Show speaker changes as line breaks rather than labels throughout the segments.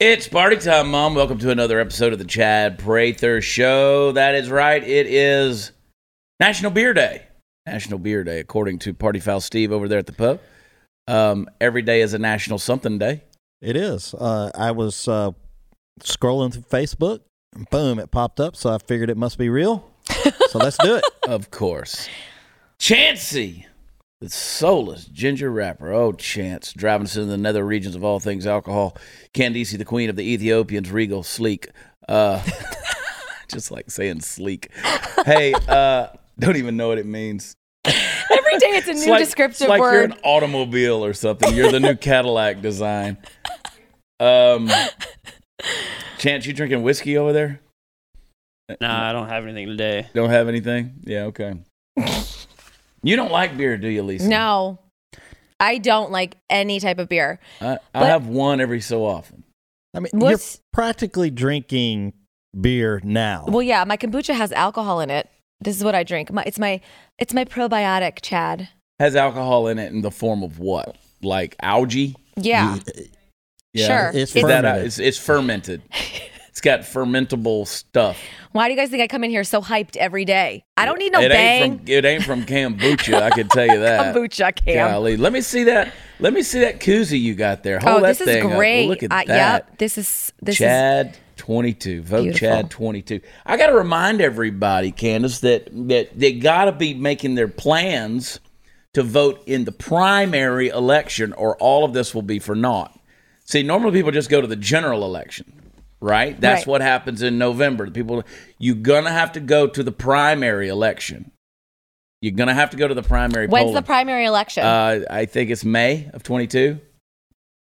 It's party time, Mom. Welcome to another episode of the Chad Prather Show. That is right. It is National Beer Day. National Beer Day, according to Party Foul Steve over there at the pub. Um, every day is a National Something Day.
It is. Uh, I was uh, scrolling through Facebook. And boom, it popped up. So I figured it must be real. So let's do it.
Of course. Chancey, the soulless ginger rapper. Oh, Chance, driving us into the nether regions of all things alcohol. Candice, the queen of the Ethiopians, regal, sleek. Uh, just like saying sleek. Hey, uh, don't even know what it means.
Every day it's a new
like,
descriptive
it's like you're an automobile or something. You're the new Cadillac design. Um, Chance, you drinking whiskey over there?
Nah, I don't have anything today.
Don't have anything? Yeah, okay. you don't like beer, do you, Lisa?
No, I don't like any type of beer.
I, I have one every so often.
I mean,
What's-
you're practically drinking beer now.
Well, yeah, my kombucha has alcohol in it. This is what I drink. My, it's my it's my probiotic, Chad.
Has alcohol in it in the form of what? Like algae?
Yeah, uh, Sure.
It's
Is that a- it's, it's fermented. it's got fermentable stuff.
Why do you guys think I come in here so hyped every day? I don't need no
it
bang
ain't from it ain't from kombucha. I can tell you that.
kombucha cam.
Golly, let me see that. Let me see that koozie you got there. Hold
Oh,
that
this is great.
Look at
Uh,
that.
Yep, this is this is
Chad 22. Vote
Beautiful.
Chad 22. I got to remind everybody, Candace, that, that they got to be making their plans to vote in the primary election or all of this will be for naught. See, normally people just go to the general election, right? That's
Right.
what happens in November. The People, you're going to have to go to the primary election. You're going to have to go to the primary
When's
polling.
the primary election?
Uh, I think it's May of 22.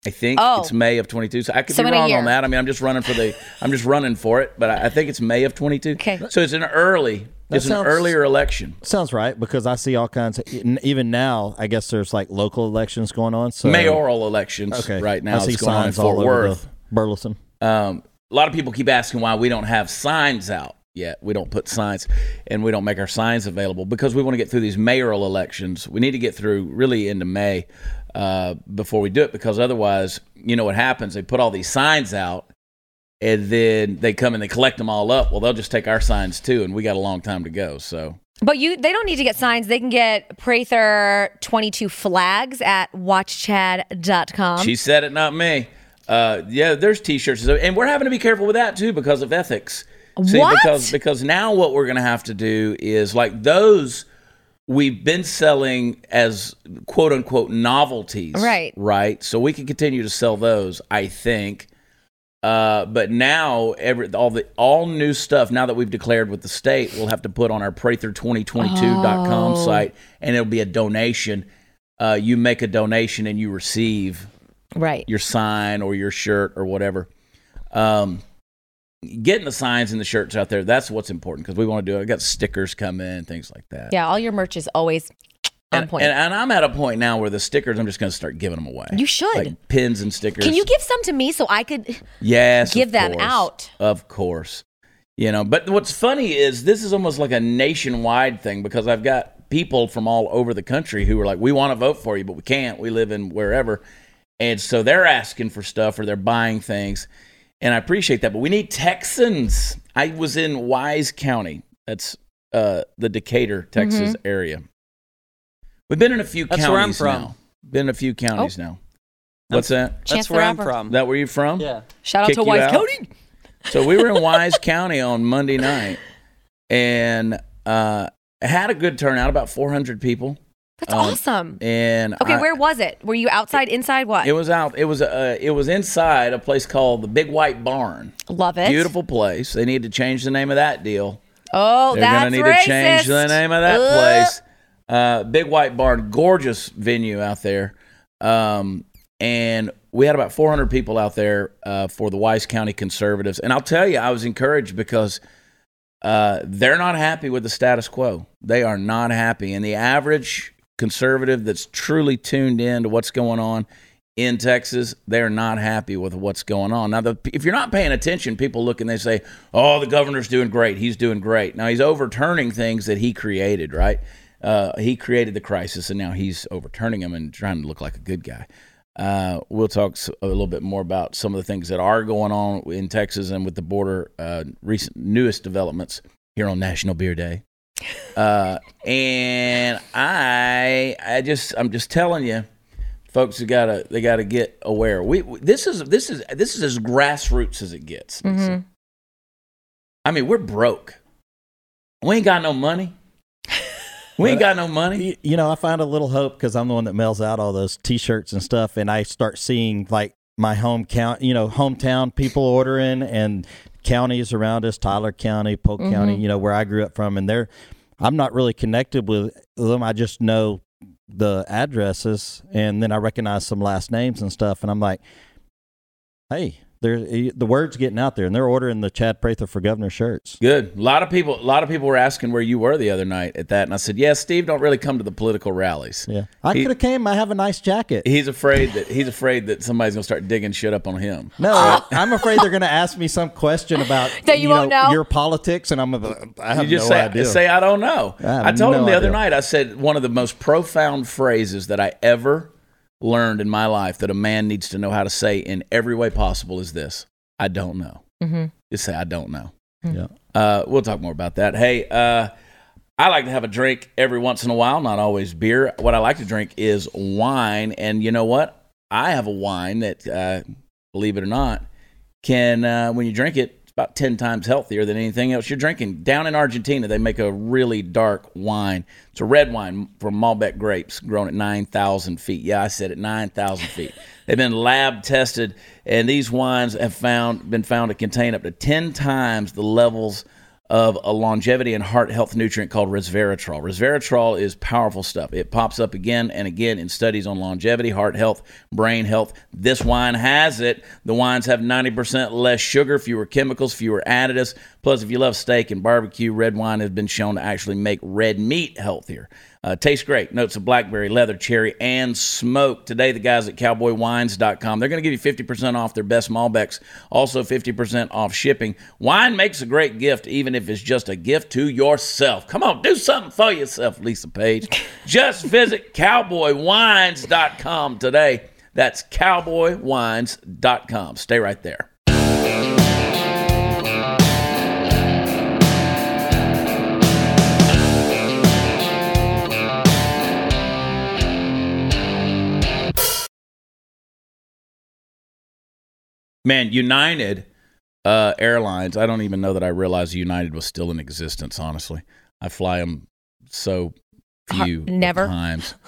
I think
Oh.
it's May of 22. So I could
So
be wrong on that. I mean, I'm just running for the. I'm just running for it, but I, I think it's May of 22.
Okay.
So it's an early.
That
it's
sounds-
an earlier election.
Sounds right because I see all kinds of even now. I guess there's like local elections going on. So
Mayoral elections
okay,
right now.
I see
It's going on in
signs all
Fort
over
Worth.
the Burleson.
Um, a lot of people keep asking why we don't have signs out yet. We don't put signs and we don't make our signs available because we want to get through these mayoral elections. We need to get through really into May uh, before we do it because otherwise, you know what happens? They put all these signs out and then they come and they collect them all up. Well, they'll just take our signs too, and we got a long time to go. So
but you they don't need to get signs. They can get Prather 22 flags at watchchad.com.
She said it, not me. Uh, yeah, there's t-shirts, and we're having to be careful with that too because of ethics. See,
What?
because because now what we're going to have to do is like those we've been selling as quote unquote novelties,
Right.
Right. So we can continue to sell those, I think. Uh, but now every all the all new stuff now that we've declared with the state, we'll have to put on our prather2022.com
Oh.
site, and it'll be a donation. Uh, you make a donation and you receive
right.
your sign or your shirt or whatever. Um, getting the signs and the shirts out there, that's what's important because we want to do it. I got stickers coming things like that.
Yeah, all your merch is always on
And,
point.
and, and I'm at a point now where the stickers, I'm just going to start giving them away.
you should.
Like pins and stickers.
Can you give some to me so I could
yes,
give them
course.
out?
Of course. You know, but what's funny is this is almost like a nationwide thing because I've got people from all over the country who are like, we want to vote for you, but we can't. We live in wherever. And so they're asking for stuff or they're buying things. And I appreciate that. But we need Texans. I was in Wise County. That's uh, the Decatur, Texas
Mm-hmm.
area. We've been in a few counties.
That's
counties
where I'm from.
now. Been in a few counties now. What's that?
Chance
That's where I'm from.
Is that where you from?
Yeah.
shout out
kick
to Wise
out?
County?
So we were in Wise County on Monday night, and uh, had a good turnout, about 400 people.
That's
Um,
awesome.
And
Okay,
I-
where was it? Were you outside, inside? What?
it was out? It was uh, it was inside a place called the Big White Barn.
Love it.
Beautiful place. They need to change the name of that deal.
Oh,
They're
that's
gonna need
racist.
to change the name of that
Ugh.
place. Uh, Big White Barn, gorgeous venue out there. Um, and we had about 400 people out there uh, for the Wise County Conservatives. And I'll tell you, I was encouraged because uh, they're not happy with the status quo. They are not happy. And the average conservative that's truly tuned in to what's going on in Texas, they're not happy with what's going on. Now, the, if you're not paying attention, people look and they say, oh, the governor's doing great. He's doing great. Now, he's overturning things that he created, right? Uh, he created the crisis, and now he's overturning them and trying to look like a good guy. Uh, we'll talk a little bit more about some of the things that are going on in Texas and with the border. Uh, recent newest developments here on National Beer Day. Uh, and I, I just, I'm just telling you, folks, you gotta, they gotta get aware. We, we this is, this is, this is as grassroots as it gets. Lisa. I mean, we're broke. We ain't got no money. We ain't got no money.
You know, I find a little hope because I'm the one that mails out all those T-shirts and stuff, and I start seeing like my home count, you know, hometown people ordering and counties around us, Tyler County, Polk mm-hmm. County, you know, where I grew up from, and they're, I'm not really connected with them. I just know the addresses, and then I recognize some last names and stuff, and I'm like, hey, there, the word's getting out there, and they're ordering the Chad Prather for governor shirts.
Good. A lot of people. A lot of people were asking where you were the other night at that, and I said, "Yeah, Steve don't really come to the political rallies.
Yeah, I could have came. I have a nice jacket.
He's afraid that he's afraid that somebody's gonna start digging shit up on him.
No, I'm afraid they're going to ask me some question about
That you won't know?
your politics, and I'm. gonna- have
You just
no
say,
idea.
say I don't know.
I
I, told him
no
the other night. I said one of the most profound phrases that I ever learned in my life that a man needs to know how to say in every way possible is this: I don't know.
Mm-hmm.
Just say I don't know.
yeah.
Uh, we'll talk more about that. Hey, uh, I like to have a drink every once in a while, not always beer. What I like to drink is wine, and you know what? I have a wine that, uh, believe it or not, can uh, when you drink it, it's about ten times healthier than anything else you're drinking. Down in Argentina, they make a really dark wine. It's a red wine from Malbec grapes, grown at nine thousand feet. Yeah, I said it, nine thousand feet. They've been lab tested, and these wines have found been found to contain up to ten times the levels of a longevity and heart health nutrient called resveratrol. Resveratrol is powerful stuff. It pops up again and again in studies on longevity, heart health, brain health. This wine has it. The wines have 90% less sugar, fewer chemicals, fewer additives. Plus, if you love steak and barbecue, red wine has been shown to actually make red meat healthier. Uh, tastes great. Notes of blackberry, leather, cherry, and smoke. Today, the guys at cowboywines.com, they're going to give you 50% off their best Malbecs, also 50% off shipping. Wine makes a great gift, even if it's just a gift to yourself. Come on, do something for yourself, Lisa Page. Just visit cowboywines.com today. That's cowboywines.com. Stay right there. Man, United uh, Airlines. I don't even know that I realized United was still in existence. Honestly, I fly them so few
never.
times.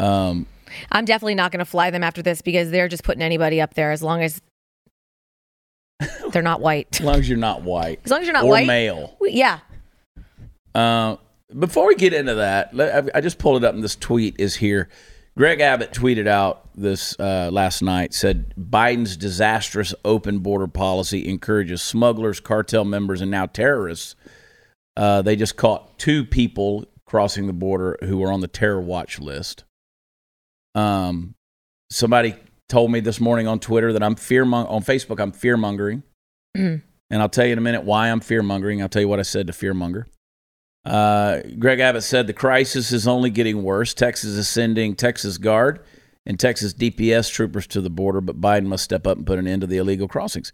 Um,
I'm definitely not going to fly them after this because they're just putting anybody up there as long as they're not white.
as long as you're not white
As long as you're not
or
white.
male.
We- yeah.
Uh, before we get into that, I- I just pulled it up, and this tweet is here. Greg Abbott tweeted out this uh, last night said Biden's disastrous open border policy encourages smugglers, cartel members, and now terrorists. Uh, they just caught two people crossing the border who were on the terror watch list. Um, somebody told me this morning on Twitter that I'm fear on Facebook. I'm fear mongering,
Mm.
and I'll tell you in a minute why I'm fear mongering. I'll tell you what I said to fear monger. Uh, Greg Abbott said the crisis is only getting worse. Texas is sending Texas Guard and Texas DPS troopers to the border, but Biden must step up and put an end to the illegal crossings.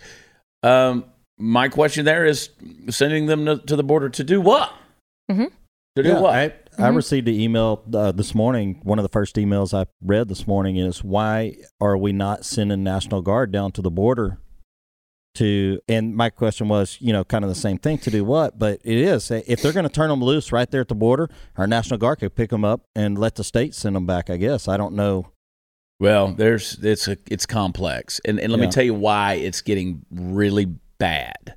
Um, my question there is sending them to, to the border to do what?
Mhm.
To do
Yeah,
what?
I, I received an email uh, this morning. One of the first emails I read this morning is why are we not sending National Guard down to the border to? And my question was, you know, kind of the same thing to do what? But it is if they're going to turn them loose right there at the border, our National Guard could pick them up and let the state send them back. I guess I don't know.
Well, there's it's a it's complex, and and let me tell you why it's getting really bad.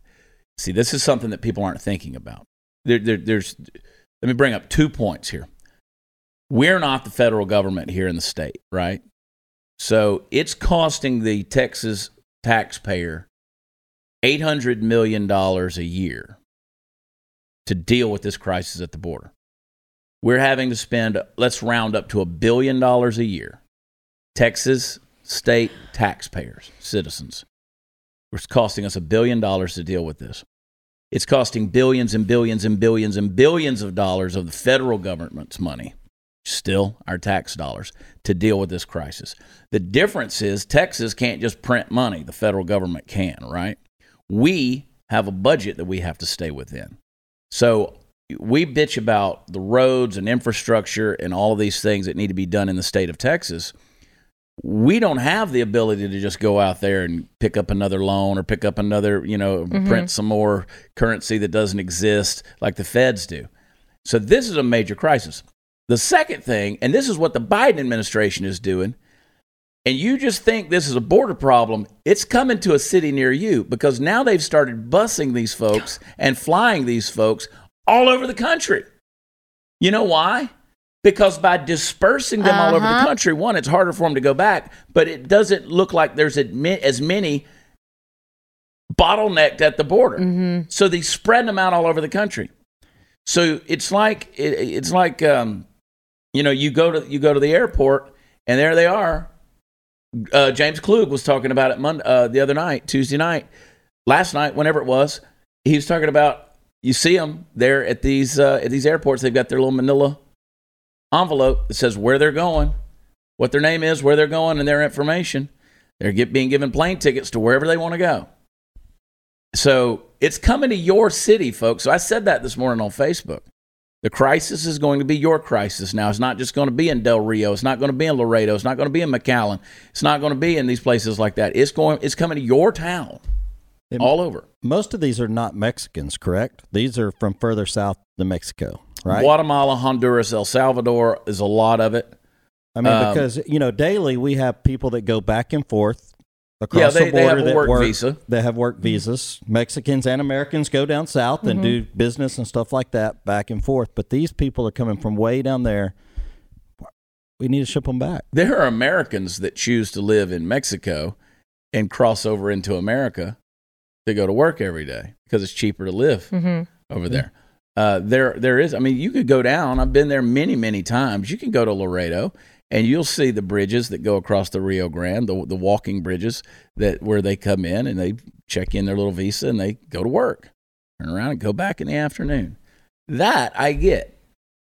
See, this is something that people aren't thinking about. There, there, there's let me bring up two points here. We're not the federal government here in the state, right? So it's costing the Texas taxpayer eight hundred million dollars a year to deal with this crisis at the border. We're having to spend, let's round up to a billion dollars a year Texas state taxpayers, citizens. It's costing us a billion dollars to deal with this. It's costing billions and billions and billions and billions of dollars of the federal government's money, still our tax dollars, to deal with this crisis. The difference is Texas can't just print money, the federal government can, right? We have a budget that we have to stay within. So we bitch about the roads and infrastructure and all of these things that need to be done in the state of Texas we don't have the ability to just go out there and pick up another loan or pick up another, you know,
Mm-hmm.
print some more currency that doesn't exist like the feds do. So this is a major crisis. The second thing, and this is what the Biden administration is doing, and you just think this is a border problem, it's coming to a city near you because now they've started busing these folks and flying these folks all over the country. You know why? Because by dispersing them all over the
Uh-huh.
country, one, it's harder for them to go back, but it doesn't look like there's as many bottlenecked at the border.
Mm-hmm.
So they spread them out all over the country. So it's like it, it's like um, you know you go to you go to the airport and there they are. Uh, James Klug was talking about it Monday, uh, the other night, Tuesday night, last night, whenever it was. He was talking about you see them there at these uh, at these airports. They've got their little Manila envelope that says where they're going, what their name is, where they're going, and their information. They're get, being given plane tickets to wherever they want to go. So it's coming to your city, folks. So I said that this morning on Facebook. The crisis is going to be your crisis now. It's not just going to be in Del Rio. It's not going to be in Laredo. It's not going to be in McAllen. It's not going to be in these places like that. It's going. It's coming to your town,
It-
all over.
Most of these are not Mexicans, correct? These are from further south than Mexico, right?
Guatemala, Honduras, El Salvador is a lot of it.
I mean,
um,
because you know, daily we have people that go back and forth across
Yeah, they-
the
they have
border that
work
work
visa.
They have work visas. Mexicans and Americans go down south and do
Mm-hmm.
business and stuff like that back and forth. But these people are coming from way down there. We need to ship them back.
There are Americans that choose to live in Mexico and cross over into America to go to work every day because it's cheaper to live
Mm-hmm.
over there. Uh, there, there is. I mean, you could go down. I've been there many, many times. You can go to Laredo, and you'll see the bridges that go across the Rio Grande, the the walking bridges that where they come in and they check in their little visa and they go to work, turn around and go back in the afternoon. That I get.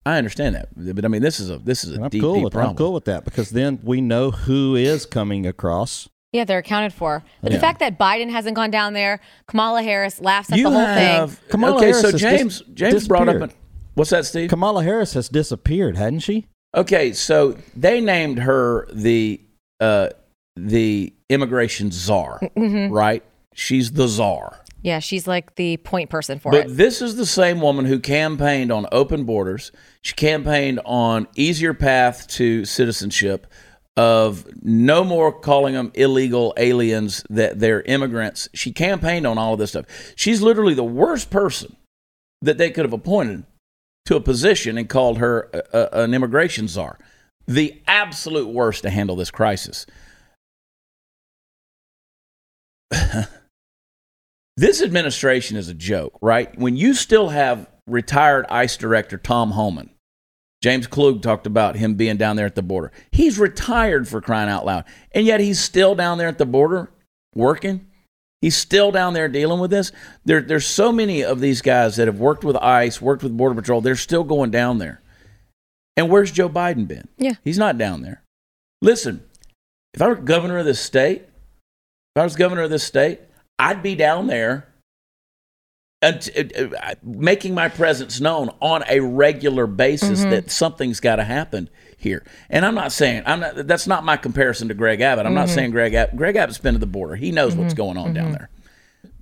I understand that, but I mean, this is a this is a
And I'm
deep,
cool
deep
with
problem.
I'm cool with that because then we know who is coming across.
Yeah, they're accounted for. But
Yeah.
the fact that Biden hasn't gone down there, Kamala Harris laughs at
You
the whole
have
thing.
Kamala
okay.
Harris
so
has
James
dis-
James brought up.
disappeared.
An, what's that, Steve?
Kamala Harris has disappeared, hadn't she?
Okay, so they named her the uh, the immigration czar,
Mm-hmm.
right? She's the czar.
Yeah, she's like the point person for
But
it.
this is the same woman who campaigned on open borders. She campaigned on easier path to citizenship, of no more calling them illegal aliens that they're immigrants. She campaigned on all of this stuff. She's literally the worst person that they could have appointed to a position and called her a, a- an immigration czar. The absolute worst to handle this crisis. this administration is a joke, right? When you still have retired ICE director Tom Homan, James Klug talked about him being down there at the border. He's retired for crying out loud, and yet he's still down there at the border working. He's still down there dealing with this. There, there's so many of these guys that have worked with ICE, worked with Border Patrol. They're still going down there. And where's Joe Biden been?
Yeah.
He's not down there. Listen, if I were governor of this state, if I was governor of this state, I'd be down there Uh, uh, uh, making my presence known on a regular basis mm-hmm. that something's got to happen here. And I'm not saying I'm not. That's not my comparison to Greg Abbott. I'm not mm-hmm. saying Greg Abbott. Greg Abbott's been to the border. He knows what's mm-hmm. going on down there.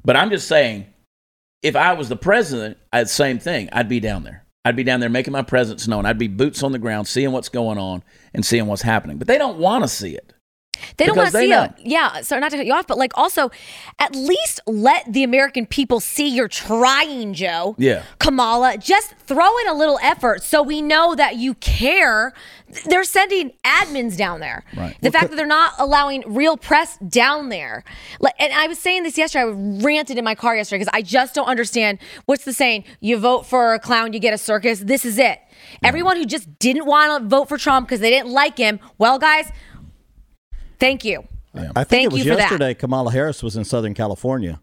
But I'm just saying, if I was the president, I'd same thing. I'd be down there. I'd be down there making my presence known. I'd be boots on the ground, seeing what's going on and seeing what's happening. But they don't want to see it.
They don't want to see
know.
it. Yeah, so not to cut you off, but like also, at least let the American people see you're trying, Joe.
Yeah.
Kamala, just throw in a little effort so we know that you care. They're sending admins down there.
Right.
The fact that they're not allowing real press down there. Like, And I was saying this yesterday. I ranted in my car yesterday because I just don't understand what's the saying? You vote for a clown, you get a circus. This is it. Everyone who just didn't want to vote for Trump because they didn't like him, well, guys, thank you.
I think
Thank
it was
you
yesterday. Kamala Harris was in Southern California.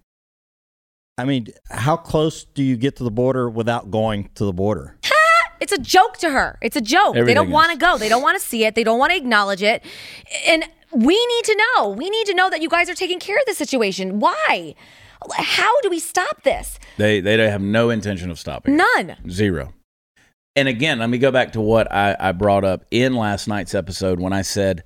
I mean, how close do you get to the border without going to the border?
It's a joke to her. It's a joke. they don't want to go. They don't want to see it. They don't want to acknowledge it. And we need to know. We need to know that you guys are taking care of the situation. Why? How do we stop this?
They they have no intention of stopping. it.
None.
Zero. And again, let me go back to what I, I brought up in last night's episode when I said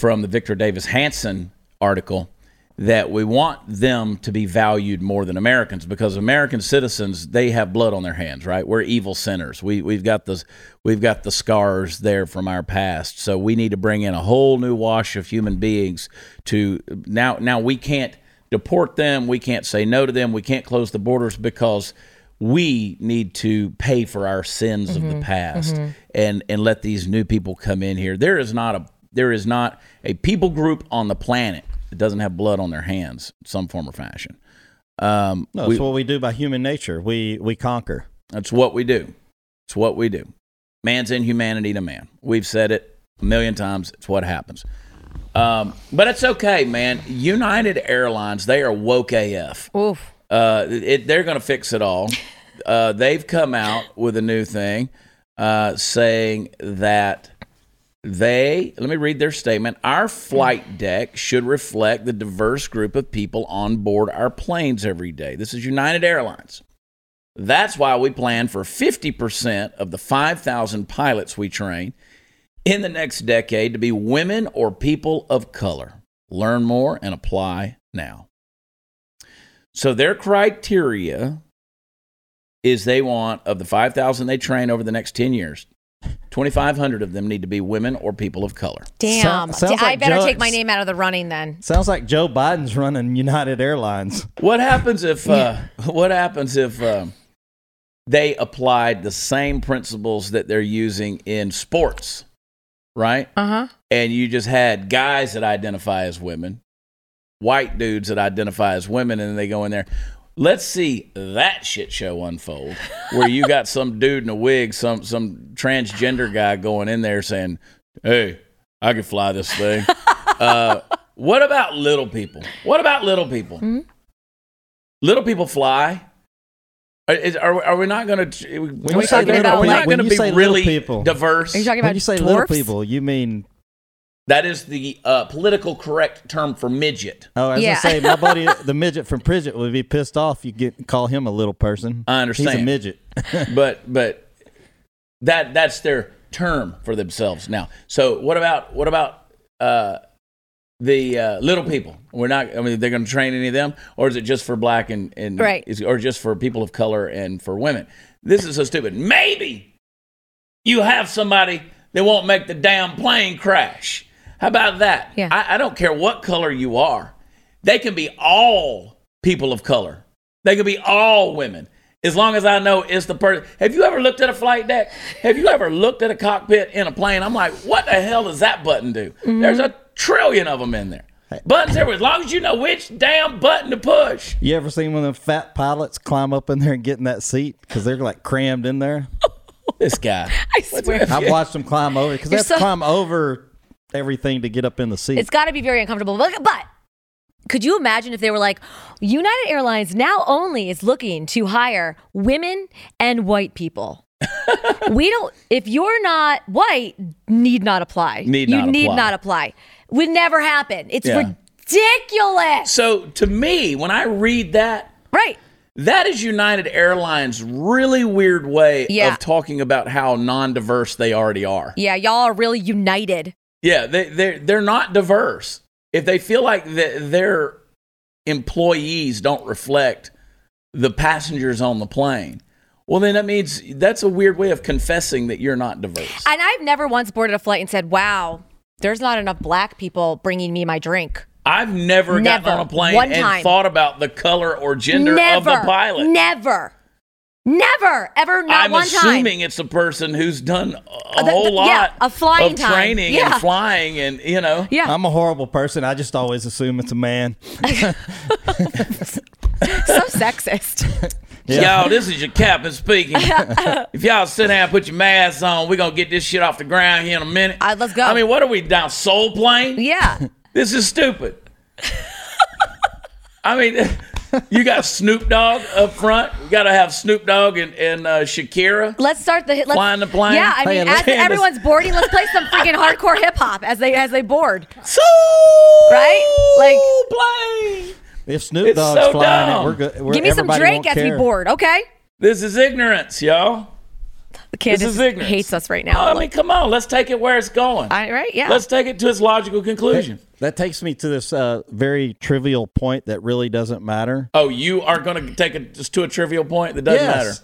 from the Victor Davis Hanson article that we want them to be valued more than Americans because American citizens they have blood on their hands, right? We're evil sinners. We we've got the we've got the scars there from our past. So we need to bring in a whole new wash of human beings to now now we can't deport them, we can't say no to them, we can't close the borders because we need to pay for our sins of the mm-hmm. past mm-hmm. and and let these new people come in here. There is not a there is not a people group on the planet that doesn't have blood on their hands, in some form or fashion. Um,
No,
we-
that's what we do by human nature. We we conquer.
that's what we do. It's what we do. Man's inhumanity to man. We've said it a million times. It's what happens. Um, but it's okay, man. United Airlines, they are woke AF.
Oof.
Uh, it, they're going to fix it all. Uh, they've come out with a new thing uh, saying that they, let me read their statement. Our flight deck should reflect the diverse group of people on board our planes every day. This is United Airlines. That's why we plan for 50% of the 5,000 pilots we train in the next decade to be women or people of color. Learn more and apply now. So their criteria is they want of the 5,000 they train over the next 10 years, 2,500 of them need to be women or people of color.
Damn.
sounds
I
like
better
Joe-
take my name out of the running then.
Sounds like Joe Biden's running United Airlines.
What happens if uh, what happens if um, they applied the same principles that they're using in sports, right?
Uh huh.
And you just had guys that identify as women, white dudes that identify as women, and then they go in there. Let's see that shit show unfold, where you got some dude in a wig, some some transgender guy going in there saying, "Hey, I can fly this thing." uh, what about little people? What about little people? Little people fly. Are, is, are, are we not going to?
When
you say little-
are we not going to be
say
really
people-
diverse?
Are you talking
When
about
you say
dwarfs?
little people, you mean
That is the uh, political correct term for midget.
Oh, as I was
Yeah.
gonna say my buddy, the midget from Pridget, would be pissed off. You get call him a little person.
I understand.
He's a
understand.
midget.
but but that that's their term for themselves now. So what about what about uh, the uh, little people? We're not. I mean, they're going to train any of them, or is it just for black and and
Right.
is- or just for people of color and for women? This is so stupid. Maybe you have somebody that won't make the damn plane crash. How about that?
Yeah.
I, I don't care what color you are. They can be all people of color. They can be all women. As long as I know it's the person. Have you ever looked at a flight deck? Have you ever looked at a cockpit in a plane? I'm like, what the hell does that button do? Mm-hmm. There's a trillion of them in there. Buttons everywhere. As long as you know which damn button to push.
You ever seen one of them fat pilots climb up in there and get in that seat because they're like crammed in there?
This guy.
I swear.
I've watched them climb over because they
You're
have to
so-
climb over everything to get up in the seat.
It's got to be very uncomfortable. But, but could you imagine if they were like, United Airlines now only is looking to hire women and white people? we don't, if you're not white, need not apply.
Need
you
not
need
apply.
not apply. Would never happen. It's
Yeah.
ridiculous.
So to me, when I read that,
Right.
That is United Airlines' really weird way
Yeah.
of talking about how non-diverse they already are.
Yeah, y'all are really united.
Yeah, they they they're not diverse. If they feel like the, their employees don't reflect the passengers on the plane, well, then that means that's a weird way of confessing that you're not diverse.
And I've never once boarded a flight and said, wow, there's not enough black people bringing me my drink.
I've never,
Never.
gotten on a plane
One
and
time.
thought about the color or gender
never.
of the pilot.
Never. Never. Ever. Not
I'm
one time.
assuming it's a person who's done a
Uh, the-
whole
the-
lot
yeah, a flying
of
time.
training
Yeah.
and flying, and you know.
Yeah.
I'm a horrible person. I just always assume it's a man.
so sexist.
Y'all, this is your captain speaking. if y'all sit down and put your masks on, we're going to get this shit off the ground here in a minute.
Uh, let's go.
I mean, what are we down, soul plane?
Yeah.
This is stupid. I mean, you got Snoop Dogg up front. You got to have Snoop Dogg and, and uh, Shakira.
Let's start the let's,
Flying the plane?
Yeah, I mean, as everyone's boarding, let's play some freaking hardcore hip hop as they as they board.
So
Right? Like-
plane.
If Snoop Dogg's
so
flying
dumb.
it, we're good. We're,
Give me some
everybody
Drake
won't
as we board, okay?
This is ignorance, y'all.
Candace
This is ignorance.
hates us right now.
I mean, come on. Let's take it where it's going.
I- right? Yeah.
Let's take it to its logical conclusion.
That takes me to this uh, very trivial point that really doesn't matter.
Oh, you are going to take it just to a trivial point that doesn't
Yes.
matter.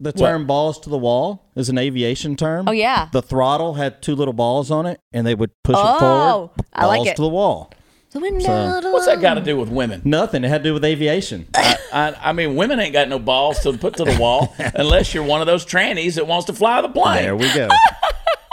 The term balls to the wall is an aviation term.
Oh, yeah.
The throttle had two little balls on it, and they would push
Oh,
it forward.
Oh, I like
balls
it.
to the wall.
The window
So-
What's that got to do with women?
Nothing. It had to do with aviation.
I, I mean, women ain't got no balls to put to the wall unless you're one of those trannies that wants to fly the plane.
there we go.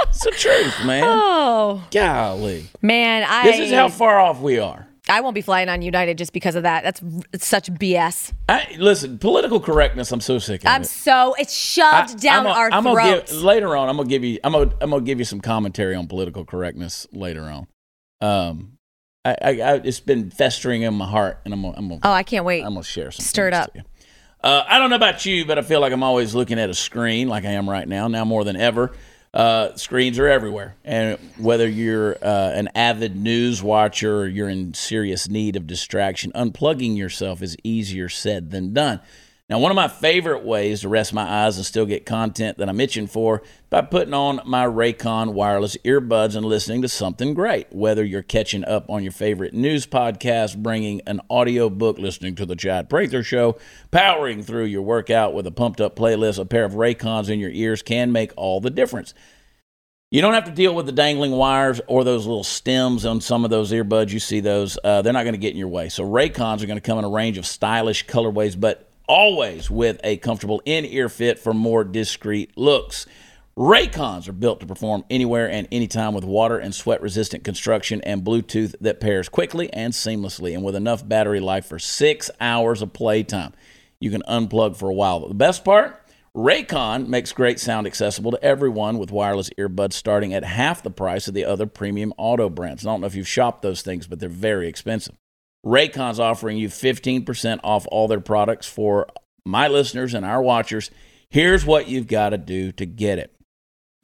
It's the truth, man.
Oh
Golly.
man, I
This is how far off we are.
I won't be flying on United just because of that. That's it's such BS.
I, listen, political correctness. I'm so sick of it.
I'm so it's shoved
I-
down
I'm gonna-
our
I'm gonna
throats.
give, later on, I'm gonna give you. I'm gonna. I'm gonna give you some commentary on political correctness later on. Um, I, I, I it's been festering in my heart, and I'm. Gonna, I'm. Gonna,
oh, I can't wait.
I'm gonna share some.
Stir it up.
Uh, I don't know about you, but I feel like I'm always looking at a screen, like I am right now, now more than ever. Uh, screens are everywhere, and whether you're uh, an avid news watcher or you're in serious need of distraction, unplugging yourself is easier said than done. Now, one of my favorite ways to rest my eyes and still get content that I'm itching for by putting on my Raycon wireless earbuds and listening to something great. Whether you're catching up on your favorite news podcast, bringing an audio book, listening to the Chad Prather Show, powering through your workout with a pumped up playlist, a pair of Raycons in your ears can make all the difference. You don't have to deal with the dangling wires or those little stems on some of those earbuds. You see those; uh, they're not going to get in your way. So Raycons are going to come in a range of stylish colorways, but always with a comfortable in-ear fit for more discreet looks. Raycons are built to perform anywhere and anytime with water and sweat resistant construction and Bluetooth that pairs quickly and seamlessly and with enough battery life for six hours of playtime. You can unplug for a while. But the best part? Raycon makes great sound accessible to everyone with wireless earbuds starting at half the price of the other premium auto brands. I don't know if you've shopped those things, but they're very expensive. Raycon's offering you 15% off all their products for my listeners and our watchers. Here's what you've got to do to get it.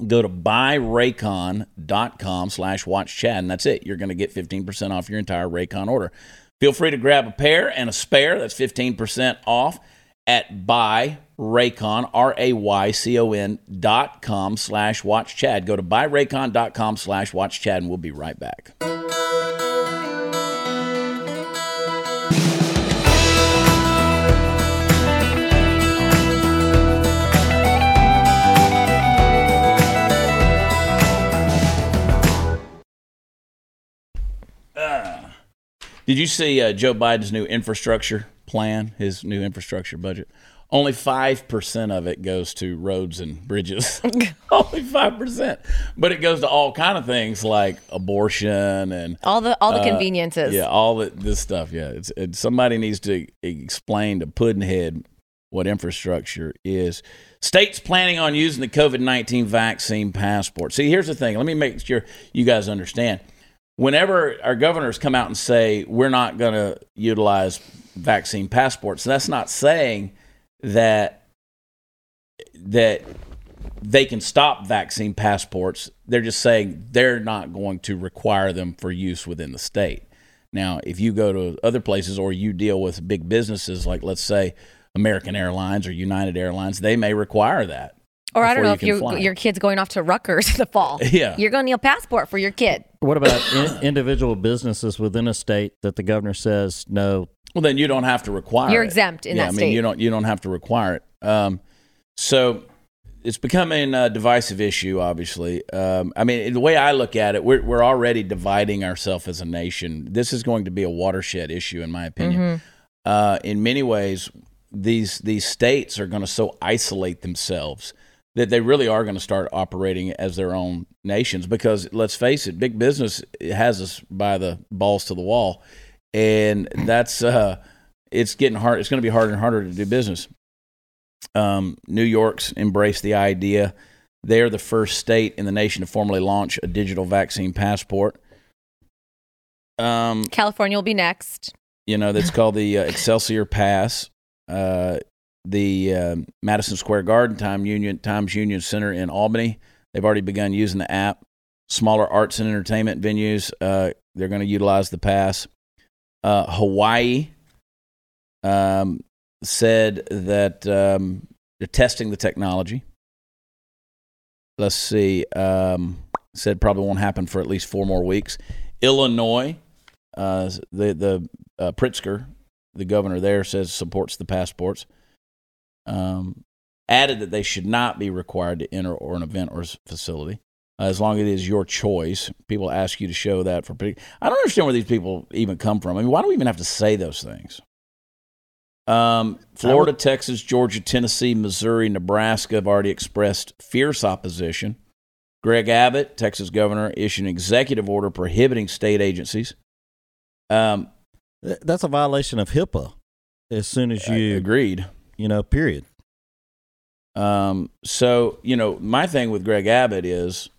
Go to buyraycon.com slash watchchad, and that's it. You're going to get 15% off your entire Raycon order. Feel free to grab a pair and a spare. That's 15% off at buyraycon, R-A-Y-C-O-N dot com slash watchchad. Go to buyraycon.com slash watchchad, and we'll be right back. Did you see uh, Joe Biden's new infrastructure plan, his new infrastructure budget? Only 5% of it goes to roads and bridges. Only 5%. But it goes to all kind of things like abortion and
all the all the conveniences.
Uh, yeah, all the, this stuff. Yeah, it's, it, somebody needs to explain to Puddinhead what infrastructure is. States planning on using the COVID 19 vaccine passport. See, here's the thing. Let me make sure you guys understand. Whenever our governors come out and say we're not going to utilize vaccine passports, that's not saying that that they can stop vaccine passports. They're just saying they're not going to require them for use within the state. Now, if you go to other places or you deal with big businesses like, let's say, American Airlines or United Airlines, they may require that.
Or I don't know
you
if
can
your your kid's going off to Rutgers in the fall.
Yeah.
You're going to need a passport for your kid.
What about in, individual businesses within a state that the governor says no?
Well, then you don't have to require.
You're
it.
exempt in
yeah,
that
I mean,
state.
you don't you don't have to require it. Um, so it's becoming a divisive issue. Obviously, um, I mean, the way I look at it, we're we're already dividing ourselves as a nation. This is going to be a watershed issue, in my opinion.
Mm-hmm.
Uh, in many ways, these these states are going to so isolate themselves that they really are going to start operating as their own nations. Because let's face it, big business has us by the balls to the wall, and that's uh, it's getting hard. It's going to be harder and harder to do business. Um, New York's embraced the idea. They're the first state in the nation to formally launch a digital vaccine passport. Um,
California will be next.
you know, that's called the uh, Excelsior Pass. Uh, the um Madison Square Garden Time Union Times Union Center in Albany. They've already begun using the app. Smaller arts and entertainment venues, uh, they're going to utilize the pass. Uh, Hawaii um, said that um, they're testing the technology. Let's see. Um, said probably won't happen for at least four more weeks. Illinois, uh, the the uh, Pritzker, the governor there, says supports the passports. Um, added that they should not be required to enter or an event or facility uh, as long as it is your choice. People ask you to show that for. I don't understand where these people even come from. I mean, why do we even have to say those things? Um, Florida, Texas, Georgia, Tennessee, Missouri, Nebraska have already expressed fierce opposition. Greg Abbott, Texas governor, issued an executive order prohibiting state agencies. Um,
That's a violation of HIPAA. As soon as
I
you,
agreed.
You know, period.
Um, so, you know, my thing with Greg Abbott is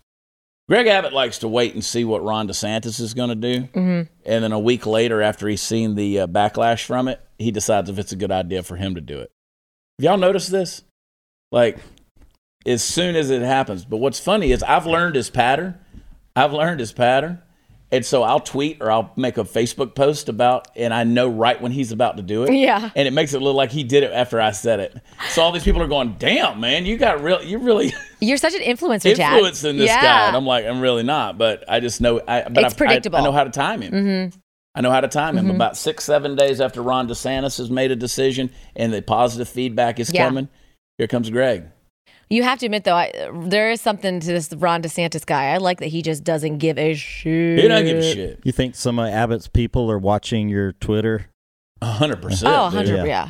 Greg Abbott likes to wait and see what Ron DeSantis is going to do.
hmm
And then a week later, after he's seen the uh, backlash from it, he decides if it's a good idea for him to do it. Have y'all noticed this? Like, as soon as it happens. But what's funny is I've learned his pattern. I've learned his pattern. And so I'll tweet or I'll make a Facebook post about, and I know right when he's about to do it.
Yeah.
And it makes it look like he did it after I said it. So all these people are going, damn, man, you got real, you really
You're such an influencer, Chad.
influencing this
yeah.
guy. And I'm like, I'm really not, but I just know, I, but
It's
I,
predictable.
I, I know how to time him.
Mhm.
I know how to time him. About six, seven days after Ron DeSantis has made a decision and the positive feedback is
Yeah.
coming, here comes Greg.
You have to admit, though, I, there is something to this Ron DeSantis guy. I like that he just doesn't give a shit.
He doesn't give a shit.
You think some of Abbott's people are watching your Twitter?
A hundred percent.
Oh,
dude.
Yeah.
yeah.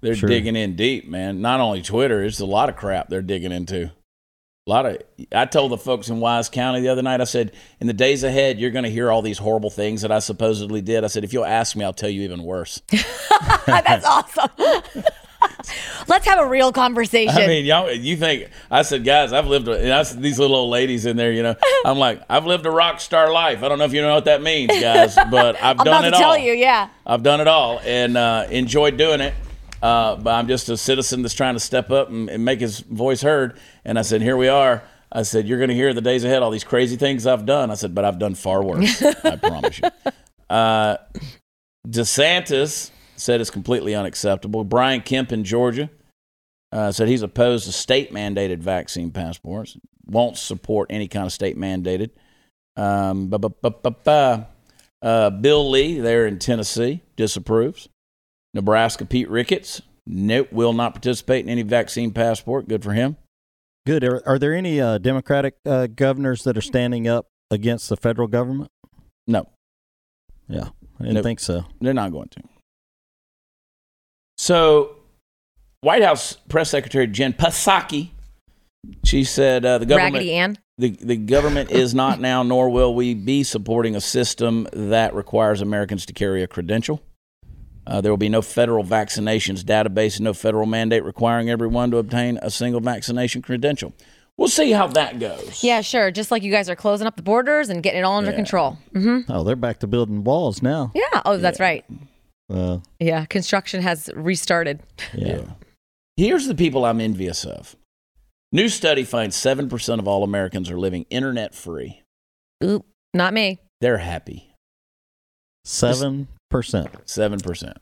They're
Sure.
digging in deep, man. Not only Twitter, it's a lot of crap they're digging into. A lot of. I told the folks in Wise County the other night. I said, in the days ahead, you're going to hear all these horrible things that I supposedly did. I said, if you'll ask me, I'll tell you even worse.
That's awesome. Let's have a real conversation.
I mean, y'all. You think I said, guys? I've lived. And I said, these little old ladies in there. You know, I'm like, I've lived a rock star life. I don't know if you know what that means, guys, but I've done it
to tell
all.
you, yeah.
I've done it all and uh, enjoyed doing it. Uh, but I'm just a citizen that's trying to step up and, and make his voice heard. And I said, here we are. I said, you're going to hear the days ahead all these crazy things I've done. I said, but I've done far worse. I promise you. Uh, DeSantis said it's completely unacceptable. Brian Kemp in Georgia uh, said he's opposed to state mandated vaccine passports, won't support any kind of state mandated. Um. Uh, Bill Lee there in Tennessee disapproves. Nebraska Pete Ricketts, nope, will not participate in any vaccine passport. Good for him.
Good. Are, are there any uh, Democratic uh, governors that are standing up against the federal government?
No,
Yeah, I didn't
Nope.
think so.
they're not going to. So, White House Press Secretary Jen Psaki, she said uh, the government
Raggedy Ann.
the, the government is not now, nor will we be supporting a system that requires Americans to carry a credential. Uh, there will be no federal vaccinations database no federal mandate requiring everyone to obtain a single vaccination credential. We'll see how that goes.
Yeah, sure. Just like you guys are closing up the borders and getting it all under
Yeah.
control. hmm
Oh, they're back to building walls now.
Yeah. Oh, that's right.
Uh,
Yeah. Construction has restarted.
yeah.
Here's the people I'm envious of. New study finds 7% of all Americans are living internet free.
Oop. Not me.
They're happy.
Seven percent.
7%.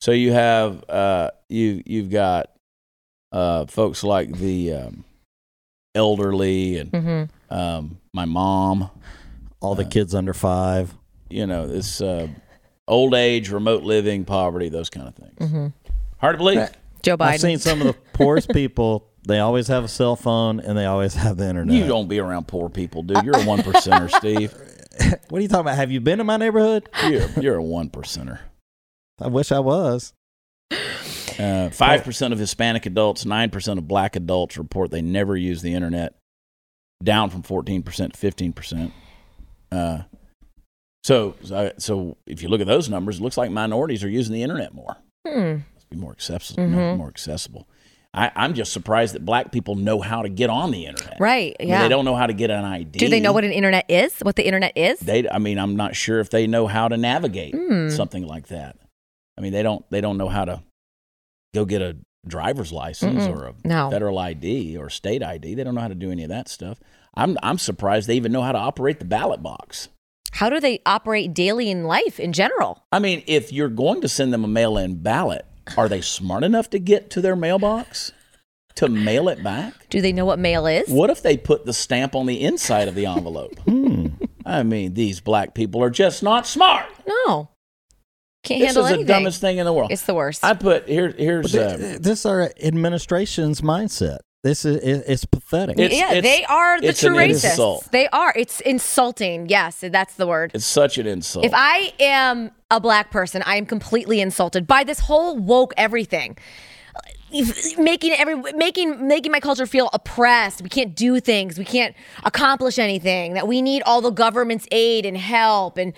So you have uh you you've got uh folks like the um, elderly and
hmm
um my mom,
All the
Uh,
kids under five.
you know, this uh old age, remote living, poverty, those kind of things.
hmm
Hard to believe.
Joe Biden.
I've seen some of the poorest people. They always have a cell phone and they always have the internet.
You don't be around poor people, dude. You're a one percenter, Steve.
What are you talking about? Have you been in my neighborhood?
You're you're a one percenter.
I wish I was.
Uh, Five percent of Hispanic adults, nine percent of Black adults report they never use the internet, down from fourteen percent to fifteen percent. Uh, so, so, if you look at those numbers, it looks like minorities are using the internet more.
Hmm.
Let's be more accessible.
Mhm.
More accessible. I, I'm just surprised that black people know how to get on the internet.
Right,
I mean,
yeah.
they don't know how to get an ID.
Do they know what an internet is? What the internet is?
they? I mean, I'm not sure if they know how to navigate
Hmm.
something like that. I mean, they don't. They don't know how to go get a driver's license
Mm-mm.
or a
No.
federal ID or state ID. They don't know how to do any of that stuff. I'm I'm surprised they even know how to operate the ballot box.
How do they operate daily in life in general?
I mean, if you're going to send them a mail-in ballot, are they smart enough to get to their mailbox to mail it back?
Do they know what mail is?
What if they put the stamp on the inside of the envelope?
Hmm.
I mean, these black people are just not smart.
No. Can't
This
handle
is the dumbest thing in the world.
It's the worst.
I put here. Here's
Th-
uh,
this is our administration's mindset. This is it's pathetic.
It's-
yeah, they are the
it's
true
an
racists.
insult.
They are. It's insulting. Yes, that's the word.
it's such an insult.
If I am a black person, I am completely insulted by this whole woke everything. Making every making making my culture feel oppressed. We can't do things. We can't accomplish anything. That we need all the government's aid and help and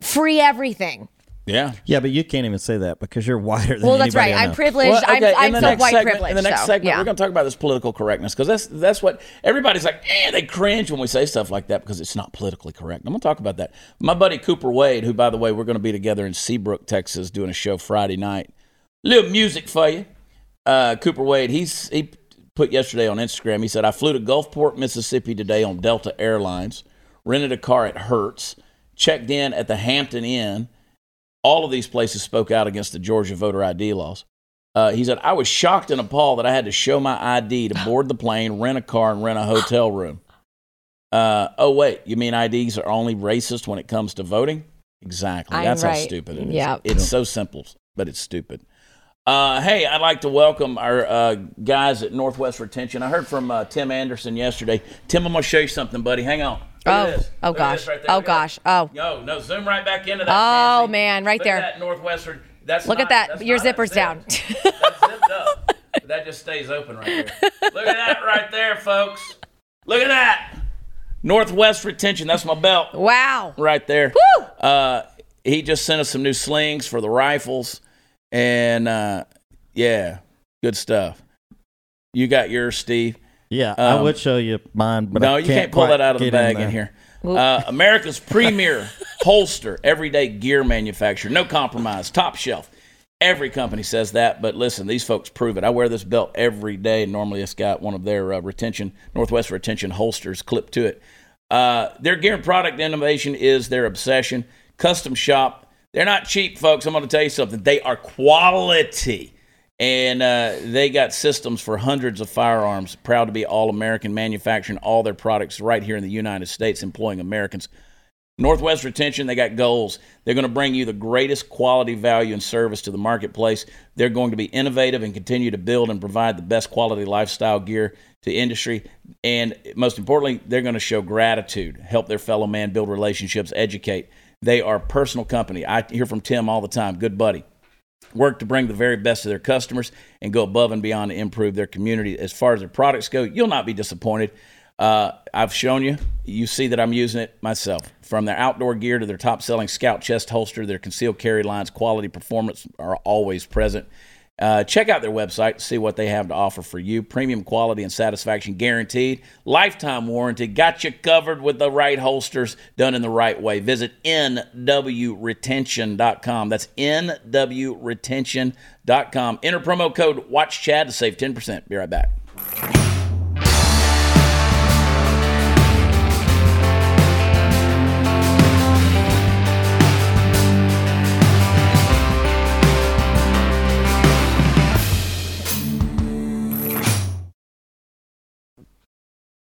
free everything.
Yeah.
yeah, but you can't even say that because you're whiter than
Well, that's right.
I
I'm privileged.
Well, okay,
I'm,
in the
I'm so
next
white
segment,
privileged.
In the next
so,
segment,
yeah.
we're going to talk about this political correctness because that's that's what everybody's like. Eh, they cringe when we say stuff like that because it's not politically correct. I'm going to talk about that. My buddy Cooper Wade, who by the way, we're going to be together in Seabrook, Texas, doing a show Friday night. Little music for you. Uh, Cooper Wade, he's he put yesterday on Instagram. He said, "I flew to Gulfport, Mississippi today on Delta Airlines. Rented a car at Hertz. Checked in at the Hampton Inn." All of these places spoke out against the Georgia voter ID laws. Uh, he said, I was shocked and appalled that I had to show my ID to board the plane, rent a car, and rent a hotel room. Uh, oh, wait, you mean IDs are only racist when it comes to voting? Exactly.
I'm
That's how stupid it is.
Yeah.
It's so simple, but it's stupid. Uh, hey, I'd like to welcome our uh, guys at Northwest Retention. I heard from uh, Tim Anderson yesterday. Tim, I'm going to show you something, buddy. Hang on.
Oh, oh gosh.
right.
Oh gosh. Oh.
Yo, no, zoom right back into that.
Oh,
Nancy.
man, right
Look
there.
At that Northwestern. That's
Look
not-
at that. Your zipper's down.
That's zipped up. That just stays open right there. Look at that right there, folks. Look at that. Northwest retention. That's my belt
wow.
right there.
Woo!
Uh, he just sent us some new slings for the rifles, and uh, yeah, good stuff. You got yours, Steve.
yeah, I
um,
would show you mine, but
no,
I
you can't pull
quite
that out of the bag in,
there.
here. Uh, America's premier holster, everyday gear manufacturer, no compromise, top shelf. Every company says that, but listen, these folks prove it. I wear this belt every day. Normally, it's got one of their uh, retention, Northwest retention holsters clipped to it. Uh, their gear and product innovation is their obsession. Custom shop. They're not cheap, folks. I'm going to tell you something. They are quality and uh, they got systems for hundreds of firearms. Proud to be all American manufacturing all their products right here in the United States, employing Americans. Northwest Retention, they got goals. They're going to bring you the greatest quality, value, and service to the marketplace. They're going to be innovative and continue to build and provide the best quality lifestyle gear to industry. And most importantly, they're going to show gratitude, help their fellow man build relationships, educate. They are personal company. I hear from Tim all the time. Good buddy work to bring the very best to their customers and go above and beyond to improve their community. As far as their products go, you'll not be disappointed. Uh, I've shown you. You see that I'm using it myself. From their outdoor gear to their top selling scout chest holster, their concealed carry lines, quality performance are always present. Uh, check out their website, see what they have to offer for you. Premium quality and satisfaction guaranteed. Lifetime warranty. Got you covered with the right holsters done in the right way. Visit nwretention.com. That's nwretention.com. Enter promo code WATCHCHAD to save 10%. Be right back.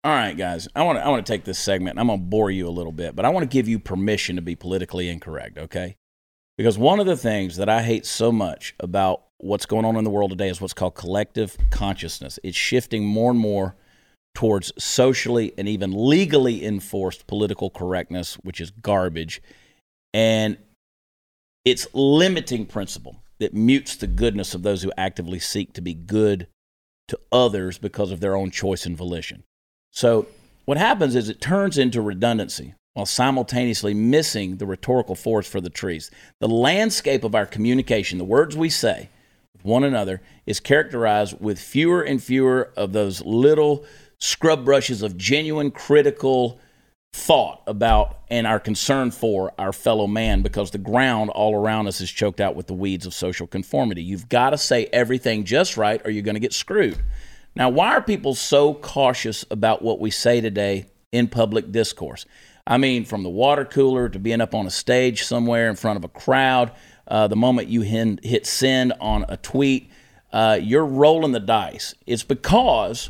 All right, guys. I want to I want to take this segment. I'm going to bore you a little bit, but I want to give you permission to be politically incorrect, okay? Because one of the things that I hate so much about what's going on in the world today is what's called collective consciousness. It's shifting more and more towards socially and even legally enforced political correctness, which is garbage. And it's limiting principle that mutes the goodness of those who actively seek to be good to others because of their own choice and volition. So, what happens is it turns into redundancy while simultaneously missing the rhetorical force for the trees. The landscape of our communication, the words we say, with one another is characterized with fewer and fewer of those little scrub brushes of genuine critical thought about and our concern for our fellow man because the ground all around us is choked out with the weeds of social conformity. You've got to say everything just right or you're going to get screwed. Now, why are people so cautious about what we say today in public discourse? I mean, from the water cooler to being up on a stage somewhere in front of a crowd, uh, the moment you hit send on a tweet, uh, you're rolling the dice. It's because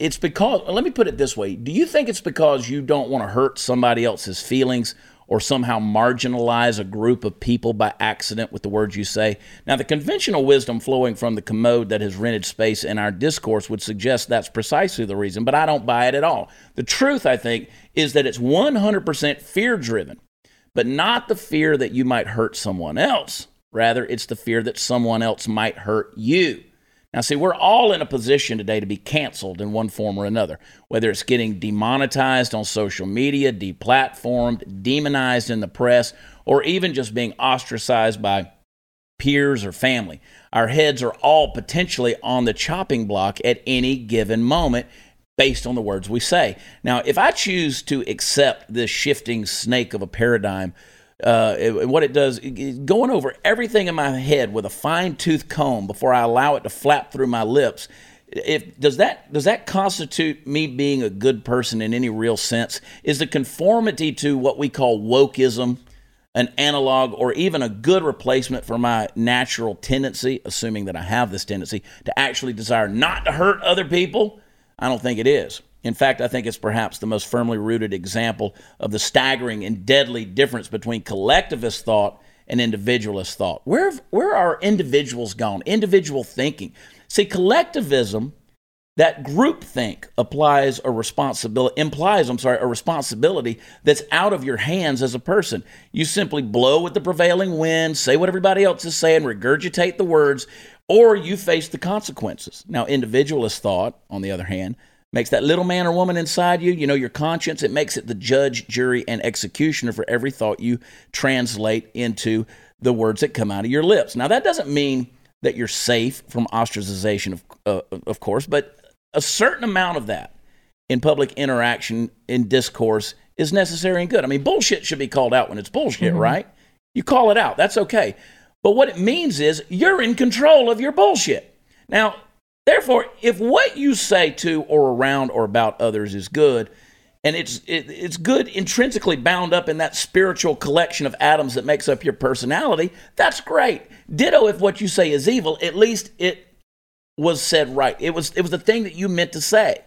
it's because let me put it this way do you think it's because you don't want to hurt somebody else's feelings or somehow marginalize a group of people by accident with the words you say. Now the conventional wisdom flowing from the commode that has rented space in our discourse would suggest that's precisely the reason but i don't buy it at all. The truth i think is that it's 100% fear driven but not the fear that you might hurt someone else. Rather it's the fear that someone else might hurt you now, see, we're all in a position today to be canceled in one form or another, whether it's getting demonetized on social media, deplatformed, demonized in the press, or even just being ostracized by peers or family. Our heads are all potentially on the chopping block at any given moment based on the words we say. Now, if I choose to accept this shifting snake of a paradigm, uh, what it does, going over everything in my head with a fine tooth comb before I allow it to flap through my lips. If does that does that constitute me being a good person in any real sense? Is the conformity to what we call wokeism an analog or even a good replacement for my natural tendency, assuming that I have this tendency to actually desire not to hurt other people? I don't think it is. In fact, I think it's perhaps the most firmly rooted example of the staggering and deadly difference between collectivist thought and individualist thought. Where, have, where are individuals gone? Individual thinking. See, collectivism, that groupthink applies a responsibility implies, I'm sorry, a responsibility that's out of your hands as a person. You simply blow with the prevailing wind, say what everybody else is saying, regurgitate the words, or you face the consequences. Now, individualist thought, on the other hand, makes that little man or woman inside you, you know, your conscience, it makes it the judge, jury, and executioner for every thought you translate into the words that come out of your lips. Now, that doesn't mean that you're safe from ostracization, of, uh, of course, but a certain amount of that in public interaction, in discourse, is necessary and good. I mean, bullshit should be called out when it's bullshit, mm-hmm. right? You call it out. That's okay. But what it means is you're in control of your bullshit. Now, Therefore, if what you say to or around or about others is good, and it's it, it's good intrinsically bound up in that spiritual collection of atoms that makes up your personality, that's great. Ditto if what you say is evil, at least it was said right. It was it was the thing that you meant to say.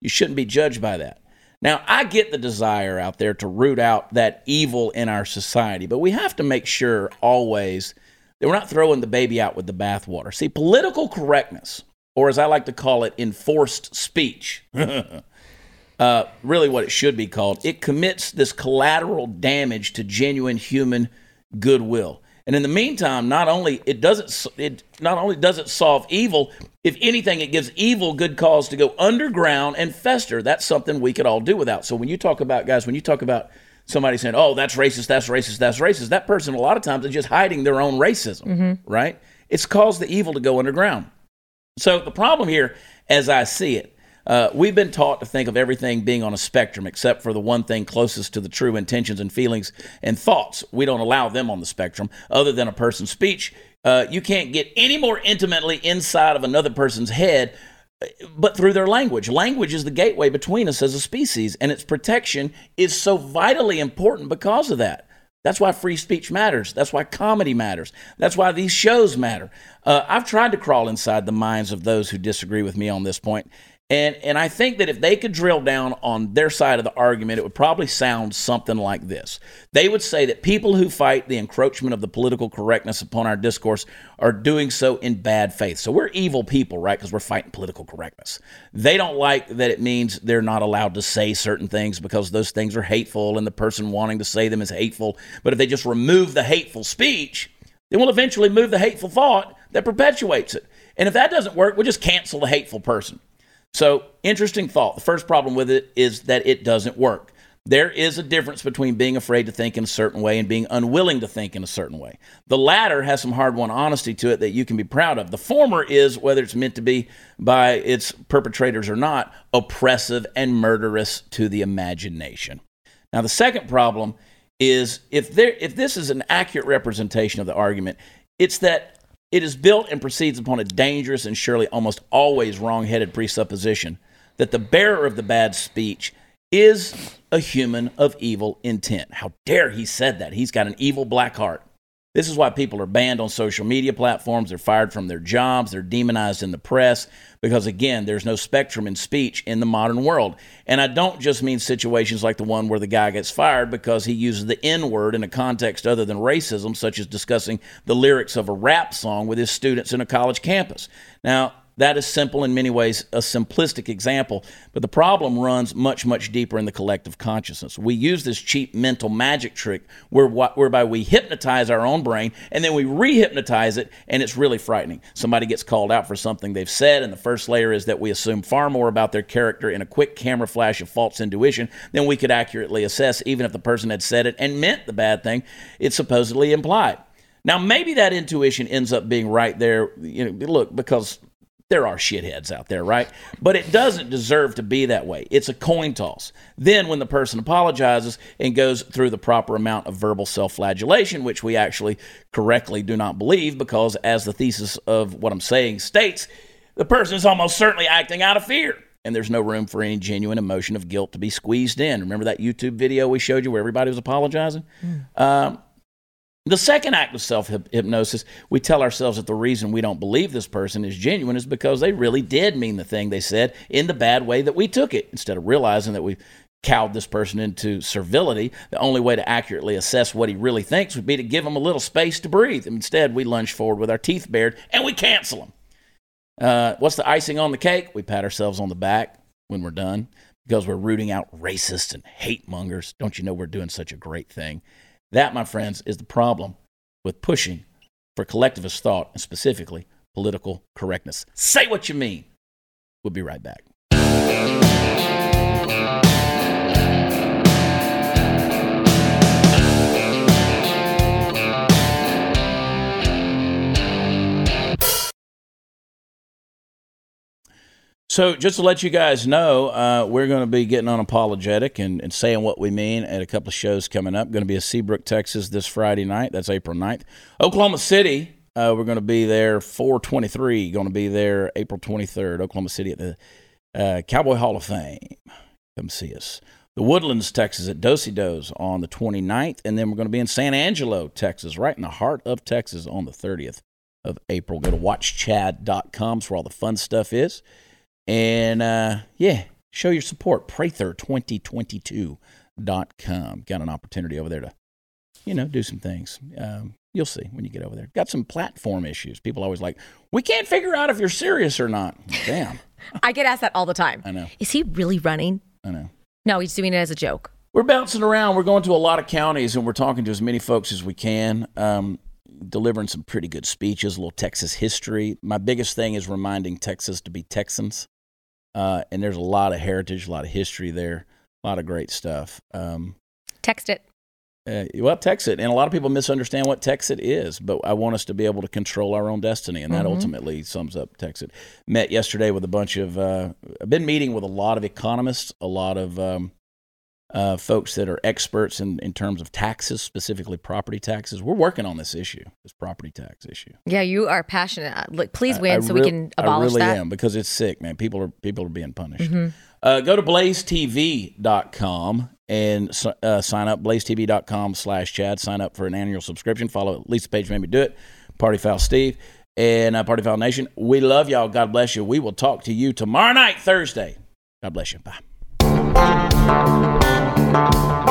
You shouldn't be judged by that. Now, I get the desire out there to root out that evil in our society, but we have to make sure always that we're not throwing the baby out with the bathwater. See, political correctness or as I like to call it, enforced speech. uh, really, what it should be called. It commits this collateral damage to genuine human goodwill. And in the meantime, not only it doesn't it not only does it solve evil, if anything, it gives evil good cause to go underground and fester. That's something we could all do without. So when you talk about guys, when you talk about somebody saying, "Oh, that's racist, that's racist, that's racist," that person a lot of times is just hiding their own racism, mm-hmm. right? It's caused the evil to go underground. So the problem here, as I see it, uh, we've been taught to think of everything being on a spectrum except for the one thing closest to the true intentions and feelings and thoughts. We don't allow them on the spectrum other than a person's speech. Uh, you can't get any more intimately inside of another person's head uh, but through their language. Language is the gateway between us as a species, and its protection is so vitally important because of that. That's why free speech matters. That's why comedy matters. That's why these shows matter. Uh, I've tried to crawl inside the minds of those who disagree with me on this point, and, and I think that if they could drill down on their side of the argument, it would probably sound something like this. They would say that people who fight the encroachment of the political correctness upon our discourse are doing so in bad faith. So we're evil people, right? Because we're fighting political correctness. They don't like that it means they're not allowed to say certain things because those things are hateful and the person wanting to say them is hateful. But if they just remove the hateful speech, then we'll eventually move the hateful thought that perpetuates it. And if that doesn't work, we'll just cancel the hateful person. So, interesting thought. The first problem with it is that it doesn't work. There is a difference between being afraid to think in a certain way and being unwilling to think in a certain way. The latter has some hard won honesty to it that you can be proud of. The former is, whether it's meant to be by its perpetrators or not, oppressive and murderous to the imagination. Now, the second problem is if there if this is an accurate representation of the argument, it's that it is built and proceeds upon a dangerous and surely almost always wrong-headed presupposition that the bearer of the bad speech is a human of evil intent. How dare he said that? He's got an evil black heart. This is why people are banned on social media platforms. They're fired from their jobs. They're demonized in the press because, again, there's no spectrum in speech in the modern world. And I don't just mean situations like the one where the guy gets fired because he uses the N word in a context other than racism, such as discussing the lyrics of a rap song with his students in a college campus. Now, that is simple in many ways, a simplistic example, but the problem runs much, much deeper in the collective consciousness. We use this cheap mental magic trick whereby we hypnotize our own brain and then we re hypnotize it, and it's really frightening. Somebody gets called out for something they've said, and the first layer is that we assume far more about their character in a quick camera flash of false intuition than we could accurately assess, even if the person had said it and meant the bad thing it supposedly implied. Now, maybe that intuition ends up being right there. You know, look, because there are shitheads out there, right? But it doesn't deserve to be that way. It's a coin toss. Then, when the person apologizes and goes through the proper amount of verbal self flagellation, which we actually correctly do not believe, because as the thesis of what I'm saying states, the person is almost certainly acting out of fear. And there's no room for any genuine emotion of guilt to be squeezed in. Remember that YouTube video we showed you where everybody was apologizing? Mm. Um, the second act of self hypnosis, we tell ourselves that the reason we don't believe this person is genuine is because they really did mean the thing they said in the bad way that we took it, instead of realizing that we've cowed this person into servility. The only way to accurately assess what he really thinks would be to give him a little space to breathe. Instead, we lunge forward with our teeth bared and we cancel him. Uh, what's the icing on the cake? We pat ourselves on the back when we're done because we're rooting out racists and hate mongers. Don't you know we're doing such a great thing? That, my friends, is the problem with pushing for collectivist thought and specifically political correctness. Say what you mean. We'll be right back. So, just to let you guys know, uh, we're going to be getting unapologetic and, and saying what we mean at a couple of shows coming up. Going to be at Seabrook, Texas this Friday night. That's April 9th. Oklahoma City, uh, we're going to be there 423. Going to be there April 23rd, Oklahoma City at the uh, Cowboy Hall of Fame. Come see us. The Woodlands, Texas at Dosey Does on the 29th. And then we're going to be in San Angelo, Texas, right in the heart of Texas on the 30th of April. Go to watchchad.com where all the fun stuff is. And uh, yeah, show your support. Prather2022.com. Got an opportunity over there to, you know, do some things. Um, you'll see when you get over there. Got some platform issues. People always like, we can't figure out if you're serious or not. Damn.
I get asked that all the time.
I know.
Is he really running?
I know.
No, he's doing it as a joke.
We're bouncing around. We're going to a lot of counties and we're talking to as many folks as we can. Um, delivering some pretty good speeches, a little Texas history. My biggest thing is reminding Texas to be Texans. Uh, and there's a lot of heritage, a lot of history there, a lot of great stuff. Um,
Texit.
Uh, well, Texit. And a lot of people misunderstand what Texit is, but I want us to be able to control our own destiny. And that mm-hmm. ultimately sums up Texit. Met yesterday with a bunch of, uh, I've been meeting with a lot of economists, a lot of um, uh, folks that are experts in, in terms of taxes, specifically property taxes. We're working on this issue, this property tax issue.
Yeah, you are passionate. Uh, please win I, I so re- we can abolish
that. I really
that.
am because it's sick, man. People are people are being punished. Mm-hmm. Uh, go to blazetv.com and uh, sign up. blazetv.com slash Chad. Sign up for an annual subscription. Follow at least Lisa Page made me do it. Party Foul Steve and uh, Party Foul Nation. We love y'all. God bless you. We will talk to you tomorrow night, Thursday. God bless you. Bye. Música